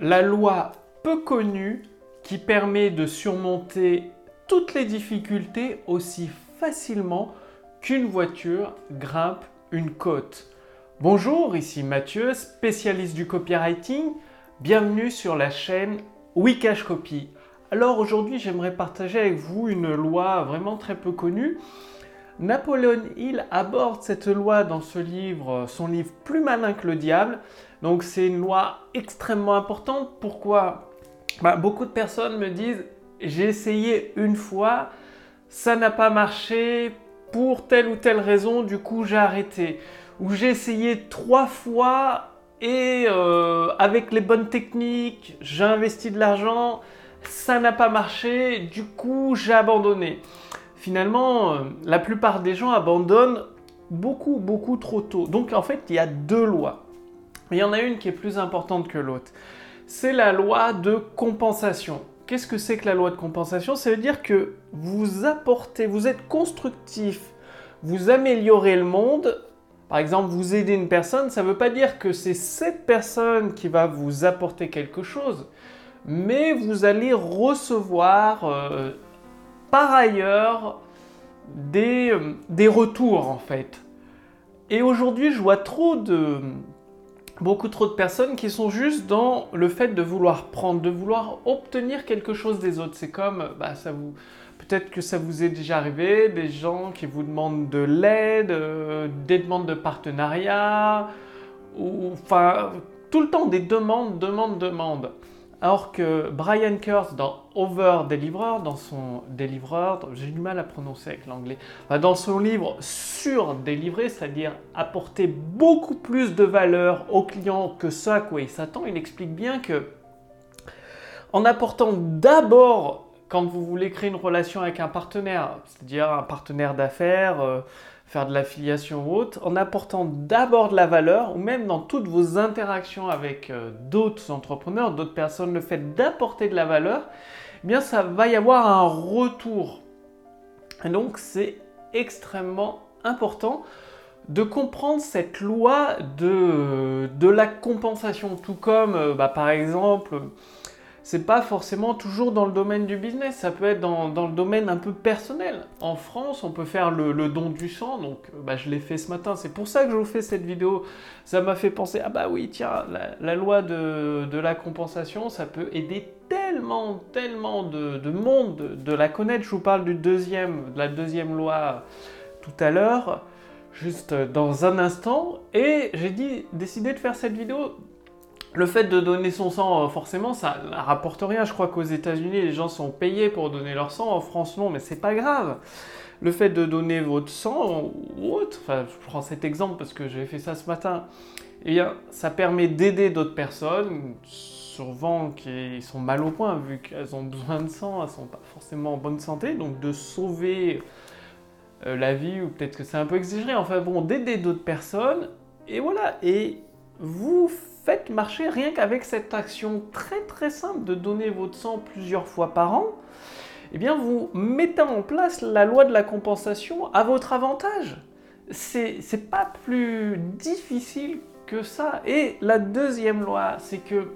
la loi peu connue qui permet de surmonter toutes les difficultés aussi facilement qu'une voiture grimpe une côte. Bonjour, ici Mathieu, spécialiste du copywriting. Bienvenue sur la chaîne Wikash Copy. Alors aujourd'hui, j'aimerais partager avec vous une loi vraiment très peu connue. Napoléon Hill aborde cette loi dans ce livre, son livre Plus malin que le diable. Donc c'est une loi extrêmement importante. Pourquoi? Bah, Beaucoup de personnes me disent j'ai essayé une fois, ça n'a pas marché pour telle ou telle raison, du coup j'ai arrêté où j'ai essayé trois fois et euh, avec les bonnes techniques, j'ai investi de l'argent, ça n'a pas marché, du coup j'ai abandonné. Finalement, euh, la plupart des gens abandonnent beaucoup, beaucoup trop tôt. Donc en fait, il y a deux lois. Il y en a une qui est plus importante que l'autre. C'est la loi de compensation. Qu'est-ce que c'est que la loi de compensation? Ça veut dire que vous apportez, vous êtes constructif, vous améliorez le monde par exemple, vous aidez une personne, ça ne veut pas dire que c'est cette personne qui va vous apporter quelque chose, mais vous allez recevoir euh, par ailleurs des, euh, des, retours en fait. Et aujourd'hui, je vois trop de beaucoup trop de personnes qui sont juste dans le fait de vouloir prendre, de vouloir obtenir quelque chose des autres. C'est comme, bah, ça vous, Peut-être que ça vous est déjà arrivé, des gens qui vous demandent de l'aide, euh, des demandes de partenariat, ou tout le temps des demandes, demandes, demandes. Alors que Brian Kurtz dans Over Deliverer, dans son Deliverer, j'ai du mal à prononcer avec l'anglais, dans son livre sur délivrer, c'est-à-dire apporter beaucoup plus de valeur au client que ça à quoi il s'attend, il explique bien que en apportant d'abord quand vous voulez créer une relation avec un partenaire, c'est-à-dire un partenaire d'affaires, euh, faire de l'affiliation ou autre, en apportant d'abord de la valeur, ou même dans toutes vos interactions avec euh, d'autres entrepreneurs, d'autres personnes, le fait d'apporter de la valeur, eh bien ça va y avoir un retour. Et donc c'est extrêmement important de comprendre cette loi de, de la compensation, tout comme euh, bah, par exemple c'est pas forcément toujours dans le domaine du business, ça peut être dans, le domaine un peu personnel. En France, on peut faire le, don du sang, donc bah, je l'ai fait ce matin, c'est pour ça que je vous fais cette vidéo. Ça m'a fait penser, ah bah oui, tiens, la, loi de, la compensation, ça peut aider tellement, tellement de, monde de, la connaître. Je vous parle du deuxième, de la deuxième loi tout à l'heure, juste dans un instant, et j'ai décidé de faire cette vidéo le fait de donner son sang, euh, forcément, ça rapporte rien. Je crois qu'aux États-Unis, les gens sont payés pour donner leur sang. En France, non, mais c'est pas grave. Le fait de donner votre sang ou autre, enfin, je prends cet exemple parce que j'ai fait ça ce matin, eh bien, ça permet d'aider d'autres personnes, souvent qui sont mal au point, vu qu'elles ont besoin de sang, elles sont pas forcément en bonne santé, donc de sauver euh, la vie, ou peut-être que c'est un peu exagéré, enfin bon, d'aider d'autres personnes, et voilà. Et vous faites marcher rien qu'avec cette action très très simple de donner votre sang plusieurs fois par an, eh bien vous mettez en place la loi de la compensation à votre avantage. C'est pas plus difficile que ça. Et la deuxième loi, c'est que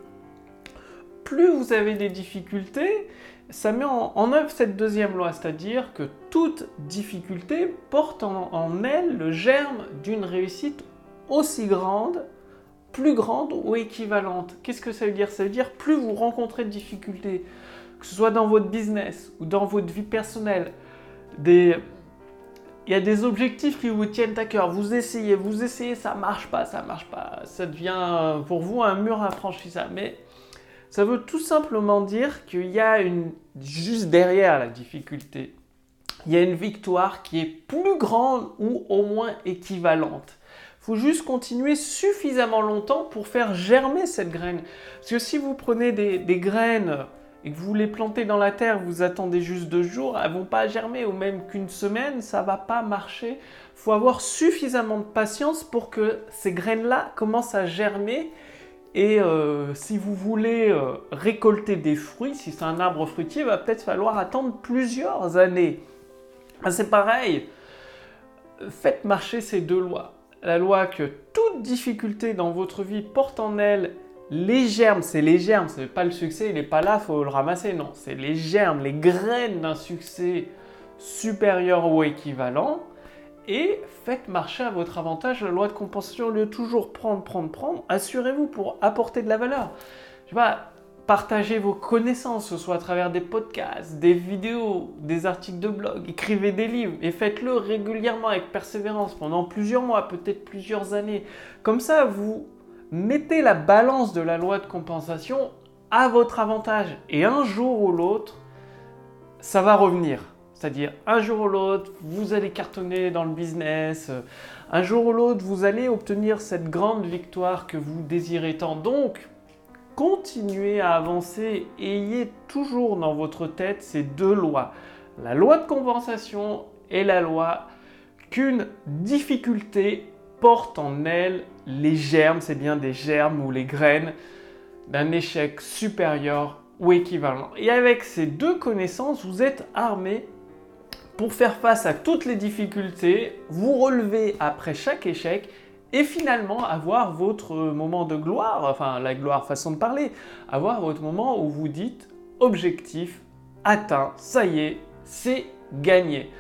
plus vous avez des difficultés, ça met en, œuvre cette deuxième loi, c'est-à-dire que toute difficulté porte en elle le germe d'une réussite aussi grande plus grande ou équivalente. Qu'est-ce que ça veut dire? Ça veut dire plus vous rencontrez de difficultés, que ce soit dans votre business ou dans votre vie personnelle, des... il y a des objectifs qui vous tiennent à cœur. Vous essayez, vous essayez, ça marche pas, ça marche pas. Ça devient pour vous un mur infranchissable. Mais ça veut tout simplement dire qu'il y a une juste derrière la difficulté, il y a une victoire qui est plus grande ou au moins équivalente faut juste continuer suffisamment longtemps pour faire germer cette graine. Parce que si vous prenez des, graines et que vous les plantez dans la terre, vous attendez juste deux jours, elles vont pas germer, ou même qu'une semaine, ça va pas marcher. Faut avoir suffisamment de patience pour que ces graines-là commencent à germer. Et euh, si vous voulez euh, récolter des fruits, si c'est un arbre fruitier, il va peut-être falloir attendre plusieurs années. Ah, c'est pareil. Faites marcher ces deux lois la loi que toute difficulté dans votre vie porte en elle les germes, c'est les germes, c'est pas le succès, il n'est pas là, faut le ramasser. Non, c'est les germes, les graines d'un succès supérieur ou équivalent. Et faites marcher à votre avantage la loi de compensation au lieu de toujours prendre, prendre, prendre. Assurez-vous pour apporter de la valeur. Je sais pas, partagez vos connaissances, ce soit à travers des podcasts, des vidéos, des articles de blog, écrivez des livres et faites-le régulièrement avec persévérance pendant plusieurs mois, peut-être plusieurs années. Comme ça, vous mettez la balance de la loi de compensation à votre avantage. Et un jour ou l'autre, ça va revenir. C'est-à-dire, un jour ou l'autre, vous allez cartonner dans le business. Un jour ou l'autre, vous allez obtenir cette grande victoire que vous désirez tant. Donc, continuez à avancer ayez toujours dans votre tête ces deux lois. La loi de compensation et la loi qu'une difficulté porte en elle les germes, c'est bien des germes ou les graines d'un échec supérieur ou équivalent. Et avec ces deux connaissances, vous êtes armé pour faire face à toutes les difficultés, vous relever après chaque échec et finalement avoir votre moment de gloire, enfin la gloire façon de parler, avoir votre moment où vous dites objectif atteint, ça y est, c'est gagné.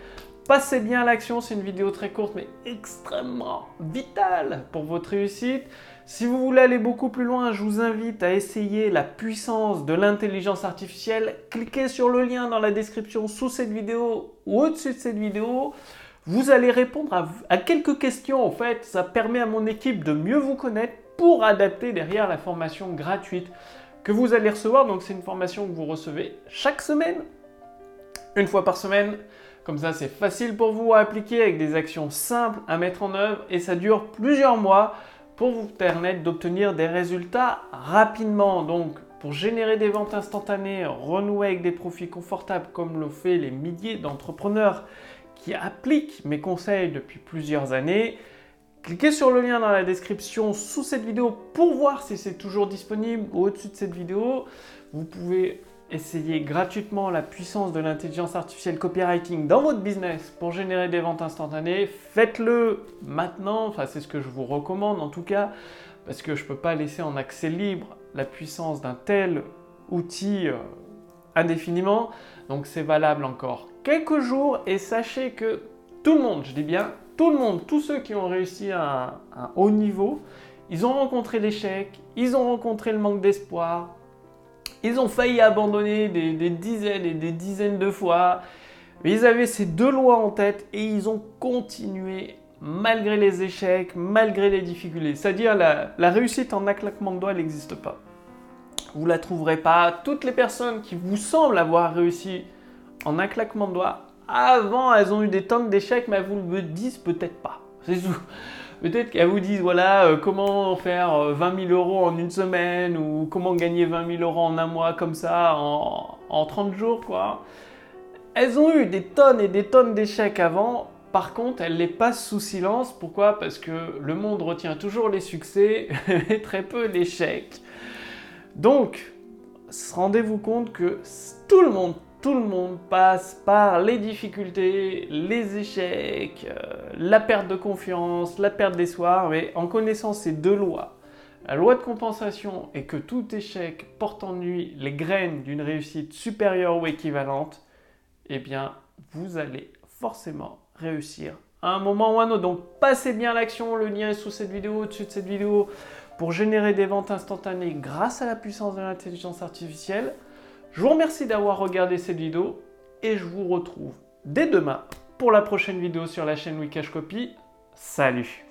Passez bien à l'action, c'est une vidéo très courte mais extrêmement vitale pour votre réussite. Si vous voulez aller beaucoup plus loin, je vous invite à essayer la puissance de l'intelligence artificielle. Cliquez sur le lien dans la description sous cette vidéo ou au-dessus de cette vidéo. Vous allez répondre à, quelques questions en fait. Ça permet à mon équipe de mieux vous connaître pour adapter derrière la formation gratuite que vous allez recevoir. Donc c'est une formation que vous recevez chaque semaine, une fois par semaine. Comme ça, c'est facile pour vous à appliquer avec des actions simples à mettre en œuvre et ça dure plusieurs mois pour vous permettre d'obtenir des résultats rapidement. Donc, pour générer des ventes instantanées, renouer avec des profits confortables comme le fait les milliers d'entrepreneurs qui appliquent mes conseils depuis plusieurs années, cliquez sur le lien dans la description sous cette vidéo pour voir si c'est toujours disponible ou au-dessus de cette vidéo. Vous pouvez Essayez gratuitement la puissance de l'intelligence artificielle copywriting dans votre business pour générer des ventes instantanées. Faites-le maintenant, enfin c'est ce que je vous recommande en tout cas, parce que je ne peux pas laisser en accès libre la puissance d'un tel outil euh, indéfiniment. Donc c'est valable encore quelques jours et sachez que tout le monde, je dis bien tout le monde, tous ceux qui ont réussi à un haut niveau, ils ont rencontré l'échec, ils ont rencontré le manque d'espoir, ils ont failli abandonner des, dizaines et des dizaines de fois. Mais ils avaient ces deux lois en tête et ils ont continué malgré les échecs, malgré les difficultés. C'est-à-dire la, la réussite en un claquement de doigts, n'existe pas. Vous la trouverez pas. Toutes les personnes qui vous semblent avoir réussi en un claquement de doigts, avant, elles ont eu des tonnes d'échecs, mais elles vous le disent peut-être pas. C'est tout. Peut-être qu'elles vous disent, voilà, euh, comment faire 20 euh, 000 euros en une semaine ou comment gagner 20 000 euros en un mois comme ça, en, en 30 jours, quoi. Elles ont eu des tonnes et des tonnes d'échecs avant. Par contre, elles les passent sous silence. Pourquoi? Parce que le monde retient toujours les succès et très peu l'échec. Donc, rendez-vous compte que tout le monde tout le monde passe par les difficultés, les échecs, euh, la perte de confiance, la perte d'espoir, mais en connaissant ces deux lois, la loi de compensation et que tout échec porte en lui les graines d'une réussite supérieure ou équivalente, eh bien, vous allez forcément réussir à un moment ou à un autre. Donc, passez bien l'action, le lien est sous cette vidéo, au-dessus de cette vidéo, pour générer des ventes instantanées grâce à la puissance de l'intelligence artificielle. Je vous remercie d'avoir regardé cette vidéo et je vous retrouve dès demain pour la prochaine vidéo sur la chaîne Wikash Copy. Salut